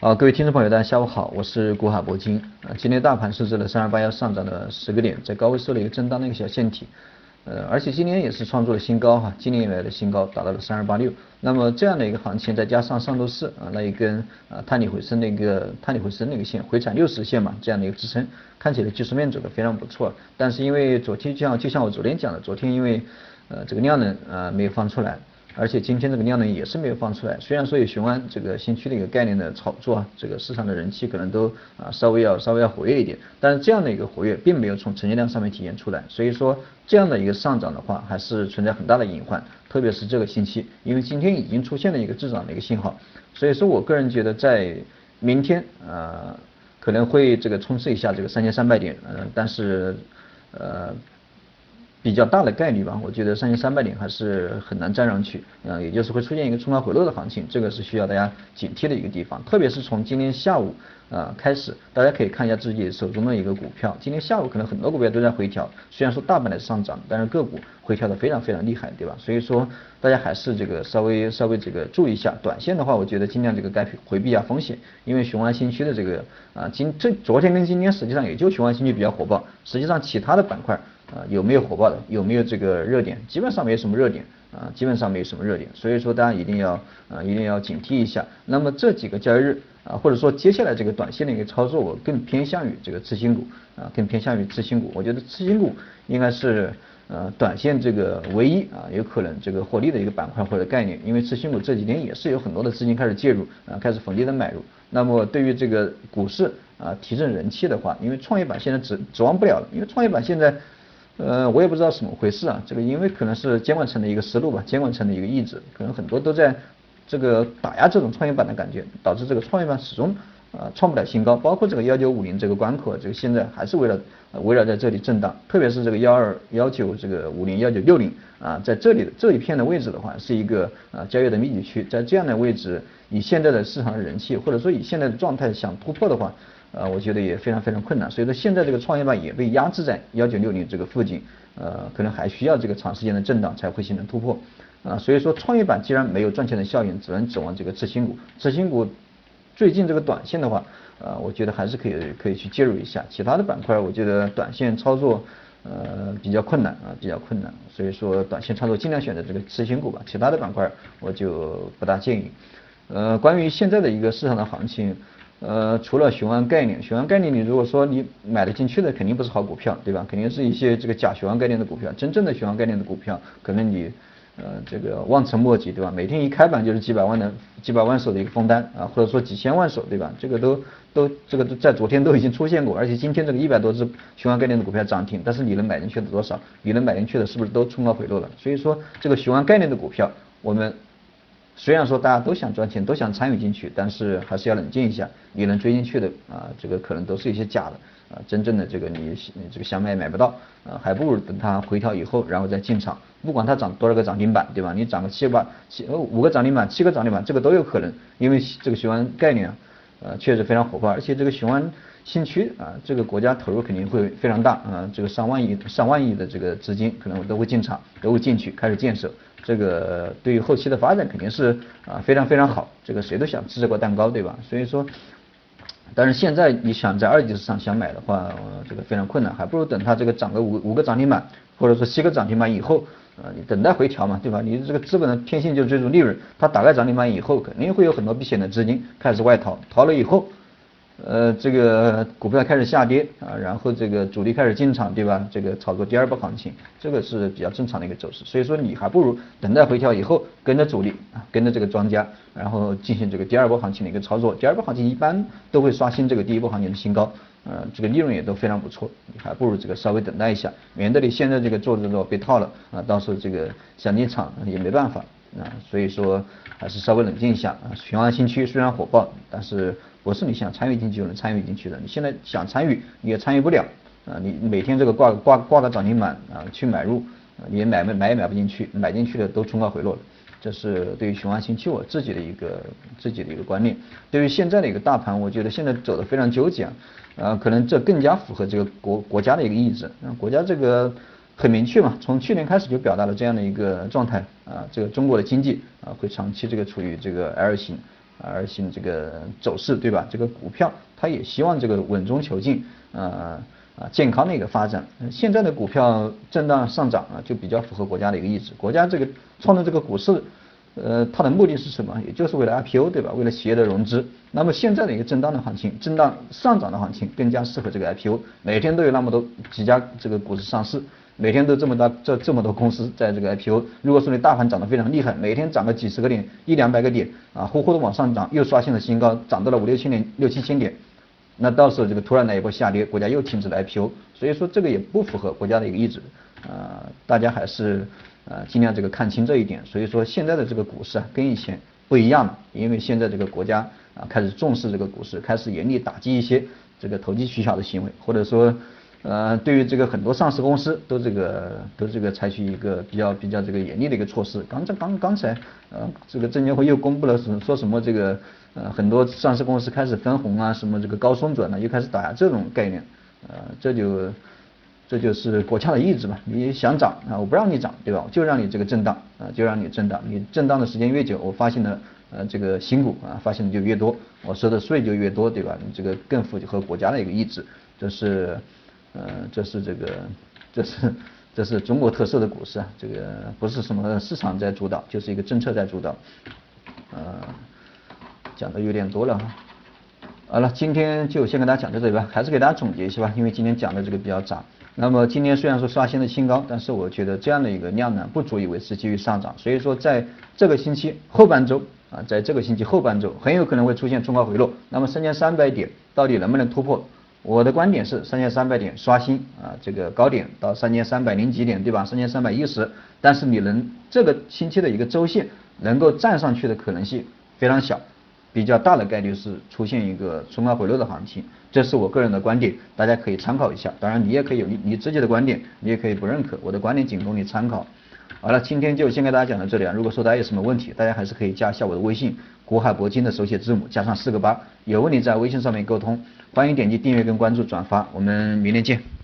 啊，各位听众朋友，大家下午好，我是古海铂金。啊，今天大盘收在了三二八幺，上涨了十个点，在高位收了一个震荡的一个小线体。呃，而且今天也是创作了新高哈，今年以来的新高达到了三二八六。那么这样的一个行情，再加上上周四啊那一根啊探底回升的一个探底回升的一个线，回踩六十线嘛，这样的一个支撑，看起来技术面走的非常不错。但是因为昨天就像就像我昨天讲的，昨天因为呃这个量能啊没有放出来。而且今天这个量能也是没有放出来，虽然说有雄安这个新区的一个概念的炒作，这个市场的人气可能都啊稍微要稍微要活跃一点，但是这样的一个活跃并没有从成交量上面体现出来，所以说这样的一个上涨的话还是存在很大的隐患，特别是这个星期，因为今天已经出现了一个滞涨的一个信号，所以说我个人觉得在明天啊可能会这个冲刺一下这个三千三百点，嗯，但是呃。比较大的概率吧，我觉得三千三百点还是很难站上去，嗯，也就是会出现一个冲高回落的行情，这个是需要大家警惕的一个地方。特别是从今天下午啊开始，大家可以看一下自己手中的一个股票，今天下午可能很多股票都在回调，虽然说大盘在上涨，但是个股回调的非常非常厉害，对吧？所以说大家还是这个稍微稍微这个注意一下，短线的话，我觉得尽量这个该回避一下风险，因为雄安新区的这个啊今这昨天跟今天实际上也就雄安新区比较火爆，实际上其他的板块。啊，有没有火爆的？有没有这个热点？基本上没有什么热点啊，基本上没有什么热点，所以说大家一定要啊，一定要警惕一下。那么这几个交易日啊，或者说接下来这个短线的一个操作，我更偏向于这个次新股啊，更偏向于次新股。我觉得次新股应该是呃短线这个唯一啊有可能这个获利的一个板块或者概念，因为次新股这几天也是有很多的资金开始介入啊，开始逢低的买入。那么对于这个股市啊提振人气的话，因为创业板现在指指望不了了，因为创业板现在。呃，我也不知道怎么回事啊，这个因为可能是监管层的一个思路吧，监管层的一个意志，可能很多都在这个打压这种创业板的感觉，导致这个创业板始终啊创不了新高，包括这个幺九五零这个关口，这个现在还是围绕围绕在这里震荡，特别是这个幺二幺九这个五零幺九六零啊，在这里的这一片的位置的话，是一个啊交易的密集区，在这样的位置，以现在的市场的人气，或者说以现在的状态想突破的话。呃，我觉得也非常非常困难，所以说现在这个创业板也被压制在幺九六零这个附近，呃，可能还需要这个长时间的震荡才会形成突破，啊，所以说创业板既然没有赚钱的效应，只能指望这个次新股，次新股最近这个短线的话，呃，我觉得还是可以可以去介入一下，其他的板块我觉得短线操作呃比较困难啊，比较困难，所以说短线操作尽量选择这个次新股吧，其他的板块我就不大建议。呃，关于现在的一个市场的行情。呃，除了雄安概念，雄安概念，你如果说你买得进去的，肯定不是好股票，对吧？肯定是一些这个假雄安概念的股票，真正的雄安概念的股票，可能你呃这个望尘莫及，对吧？每天一开板就是几百万的几百万手的一个封单啊，或者说几千万手，对吧？这个都都这个都在昨天都已经出现过，而且今天这个一百多只雄安概念的股票涨停，但是你能买进去的多少？你能买进去的是不是都冲高回落了？所以说这个雄安概念的股票，我们。虽然说大家都想赚钱，都想参与进去，但是还是要冷静一下。你能追进去的啊，这个可能都是一些假的啊，真正的这个你这个想买买不到啊，还不如等它回调以后，然后再进场。不管它涨多少个涨停板，对吧？你涨个七八七呃五个涨停板，七个涨停板，这个都有可能，因为这个雄安概念啊，呃，确实非常火爆，而且这个雄安新区啊，这个国家投入肯定会非常大啊，这个上万亿上万亿的这个资金可能都会进场，都会进去开始建设。这个对于后期的发展肯定是啊非常非常好，这个谁都想吃这块蛋糕，对吧？所以说，但是现在你想在二级市场想买的话，这个非常困难，还不如等它这个涨个五五个涨停板，或者说七个涨停板以后，呃，你等待回调嘛，对吧？你这个资本的天性就追逐利润，它打开涨停板以后，肯定会有很多避险的资金开始外逃，逃了以后。呃，这个股票开始下跌啊，然后这个主力开始进场，对吧？这个炒作第二波行情，这个是比较正常的一个走势。所以说你还不如等待回调以后，跟着主力啊，跟着这个庄家，然后进行这个第二波行情的一个操作。第二波行情一般都会刷新这个第一波行情的新高，呃，这个利润也都非常不错。你还不如这个稍微等待一下，免得你现在这个做着做被套了啊，到时候这个想进场也没办法啊。所以说还是稍微冷静一下啊。雄安新区虽然火爆，但是。不是你想参与进去就能参与进去的，你现在想参与你也参与不了啊！你每天这个挂挂挂个涨停板啊去买入，你也买买也买不进去，买进去的都冲高回落了。这是对于雄安新区我自己的一个自己的一个观念。对于现在的一个大盘，我觉得现在走的非常纠结啊，啊，可能这更加符合这个国国家的一个意志。那国家这个很明确嘛，从去年开始就表达了这样的一个状态啊，这个中国的经济啊会长期这个处于这个 L 型。，L 型这个走势，对吧？这个股票它也希望这个稳中求进，呃啊健康的一个发展。现在的股票震荡上涨啊，就比较符合国家的一个意志。国家这个创造这个股市，呃，它的目的是什么？也就是为了 IPO，对吧？为了企业的融资。那么现在的一个震荡的行情，震荡上涨的行情更加适合这个 IPO。每天都有那么多几家这个股市上市。每天都这么大这这么多公司在这个 IPO，如果说你大盘涨得非常厉害，每天涨个几十个点，一两百个点啊，呼呼的往上涨，又刷新了新高，涨到了五六千点、六七千点，那到时候这个突然来一波下跌，国家又停止了 IPO，所以说这个也不符合国家的一个意志，啊，大家还是呃尽量这个看清这一点。所以说现在的这个股市啊跟以前不一样了，因为现在这个国家啊开始重视这个股市，开始严厉打击一些这个投机取巧的行为，或者说。呃，对于这个很多上市公司都这个都这个采取一个比较比较这个严厉的一个措施。刚才刚刚才呃，这个证监会又公布了什说什么这个呃很多上市公司开始分红啊，什么这个高松转呢，又开始打压这种概念。呃，这就这就是国家的意志嘛。你想涨啊，我不让你涨，对吧？就让你这个震荡啊，就让你震荡。你震荡的时间越久，我发现的呃这个新股啊发现的就越多，我收的税就越多，对吧？你这个更符合国家的一个意志，这是。呃，这是这个，这是这是中国特色的股市啊，这个不是什么市场在主导，就是一个政策在主导。呃，讲的有点多了哈。好了，今天就先跟大家讲到这里吧，还是给大家总结一下吧，因为今天讲的这个比较杂。那么今天虽然说刷新了新高，但是我觉得这样的一个量呢，不足以维持继续上涨，所以说在这个星期后半周啊，在这个星期后半周很有可能会出现冲高回落。那么三千三百点到底能不能突破？我的观点是三千三百点刷新啊，这个高点到三千三百零几点，对吧？三千三百一十，但是你能这个星期的一个周线能够站上去的可能性非常小，比较大的概率是出现一个冲高回落的行情，这是我个人的观点，大家可以参考一下。当然你也可以有你你自己的观点，你也可以不认可，我的观点仅供你参考。好了，今天就先给大家讲到这里啊。如果说大家有什么问题，大家还是可以加一下我的微信，国海铂金的手写字母加上四个八，有问题在微信上面沟通。欢迎点击订阅跟关注转发，我们明天见。